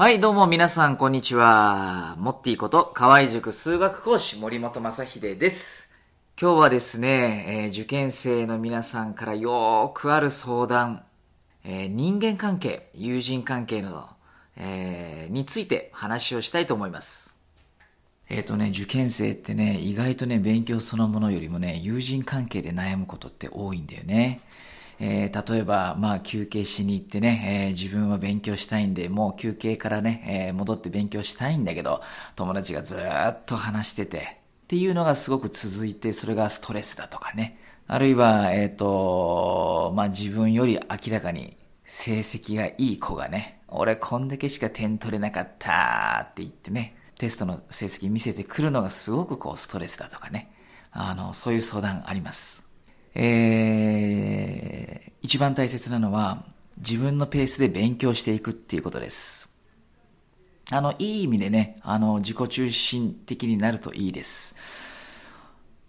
はい、どうも皆さん、こんにちは。モッティこと、河合塾数学講師、森本正秀です。今日はですね、えー受験生の皆さんからよーくある相談、えー人間関係、友人関係など、えーについて話をしたいと思います。えっ、とね、受験生ってね、意外とね、勉強そのものよりもね、友人関係で悩むことって多いんだよね。えー例えば、まあ、休憩しに行ってね、えー自分は勉強したいんで、もう休憩からね、えー戻って勉強したいんだけど、友達がずっと話してて、っていうのがすごく続いて、それがストレスだとかね。あるいは、えっ、と、まあ、自分より明らかに成績がいい子がね、俺こんだけしか点取れなかったって言ってね、テストの成績見せてくるのがすごくこうストレスだとかね。あの、そういう相談あります。えー、一番大切なのは自分のペースで勉強していくっていうことです。あの、いい意味でね、あの、自己中心的になるといいです。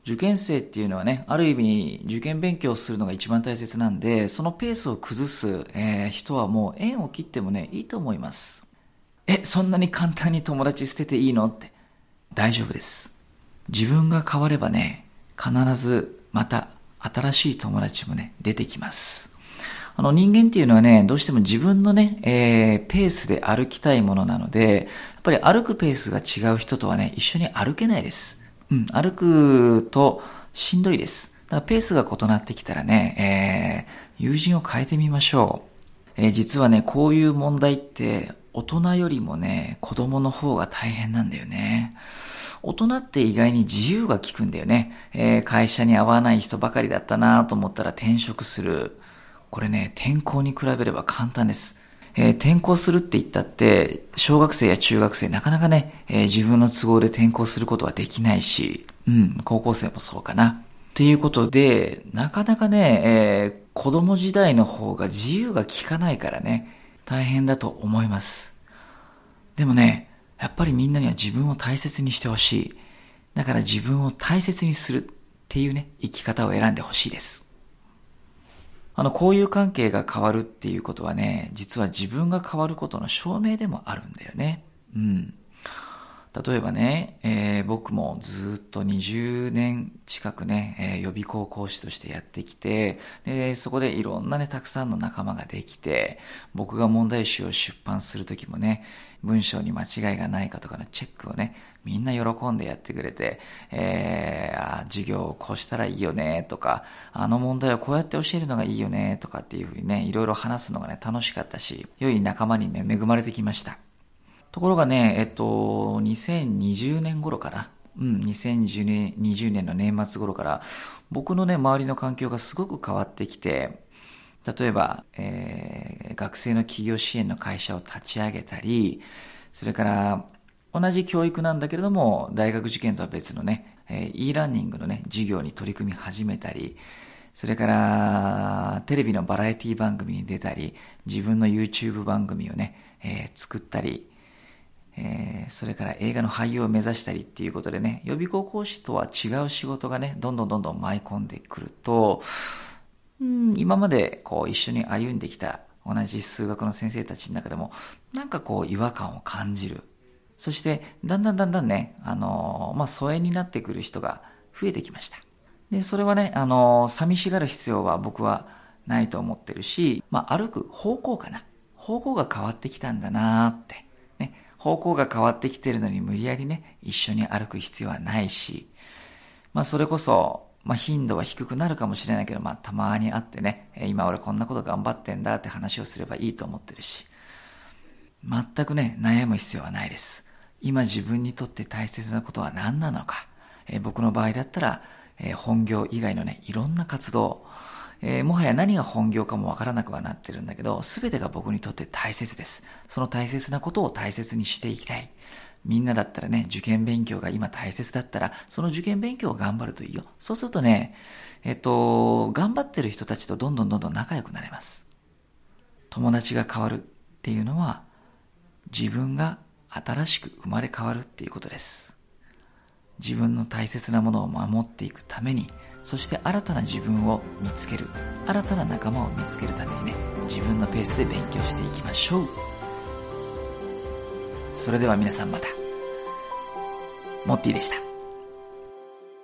受験生っていうのはね、ある意味受験勉強するのが一番大切なんで、そのペースを崩す、えー人はもう縁を切ってもね、いいと思います。え、そんなに簡単に友達捨てていいのって。大丈夫です。自分が変わればね、必ずまた新しい友達もね、出てきます。あの人間っていうのはね、どうしても自分のね、えーペースで歩きたいものなので、やっぱり歩くペースが違う人とはね、一緒に歩けないです。うん、歩くとしんどいです。だからペースが異なってきたらね、えー友人を変えてみましょう。えー実はね、こういう問題って、大人よりもね、子供の方が大変なんだよね。大人って意外に自由が利くんだよね。えー会社に合わない人ばかりだったなと思ったら転職する。これね、転校に比べれば簡単です。えー転校するって言ったって、小学生や中学生なかなかね、えー自分の都合で転校することはできないし、うん、高校生もそうかな。ということで、なかなかね、えー子供時代の方が自由が利かないからね、大変だと思います。でもね、やっぱりみんなには自分を大切にしてほしい。だから自分を大切にするっていうね、生き方を選んでほしいです。あの、交友関係が変わるっていうことはね、実は自分が変わることの証明でもあるんだよね。うん。例えばね、えー僕もずっと20年近くね、えー予備校講師としてやってきて、で、そこでいろんなね、たくさんの仲間ができて、僕が問題集を出版するときもね、文章に間違いがないかとかのチェックをね、みんな喜んでやってくれて、えー、授業をこうしたらいいよね、とか、あの問題はこうやって教えるのがいいよね、とかっていうふうにね、いろいろ話すのがね、楽しかったし、良い仲間にね、恵まれてきました。ところがね、えっと、2020年頃かな。うん、2020年 ,20 年の年末頃から、僕のね、周りの環境がすごく変わってきて、例えば、えー学生の企業支援の会社を立ち上げたり、それから、同じ教育なんだけれども、大学受験とは別のね、えー e ラーニングのね、授業に取り組み始めたり、それから、テレビのバラエティ番組に出たり、自分の YouTube 番組をね、えー作ったり、えーそれから映画の俳優を目指したりっていうことでね、予備校講師とは違う仕事がね、どんどんどんどん舞い込んでくると、うん、今までこう一緒に歩んできた同じ数学の先生たちの中でも、なんかこう違和感を感じる。そして、だんだんだんだんね、あのーまあ、疎遠になってくる人が増えてきました。で、それはね、あのー寂しがる必要は僕はないと思ってるし、まあ、歩く方向かな。方向が変わってきたんだなって。方向が変わってきてるのに無理やりね、一緒に歩く必要はないし、まあそれこそ、まあ頻度は低くなるかもしれないけど、まあたまに会ってね、今俺こんなこと頑張ってんだって話をすればいいと思ってるし、全くね、悩む必要はないです。今自分にとって大切なことは何なのか。えー僕の場合だったら、えー本業以外のね、いろんな活動、えーもはや何が本業かもわからなくはなってるんだけど、すべてが僕にとって大切です。その大切なことを大切にしていきたい。みんなだったらね、受験勉強が今大切だったら、その受験勉強を頑張るといいよ。そうするとね、えっと、頑張ってる人たちとどんどんどんどん仲良くなれます。友達が変わるっていうのは、自分が新しく生まれ変わるっていうことです。自分の大切なものを守っていくために、そして新たな自分を見つける、新たな仲間を見つけるためにね、自分のペースで勉強していきましょう。それでは皆さんまた。モッティでした。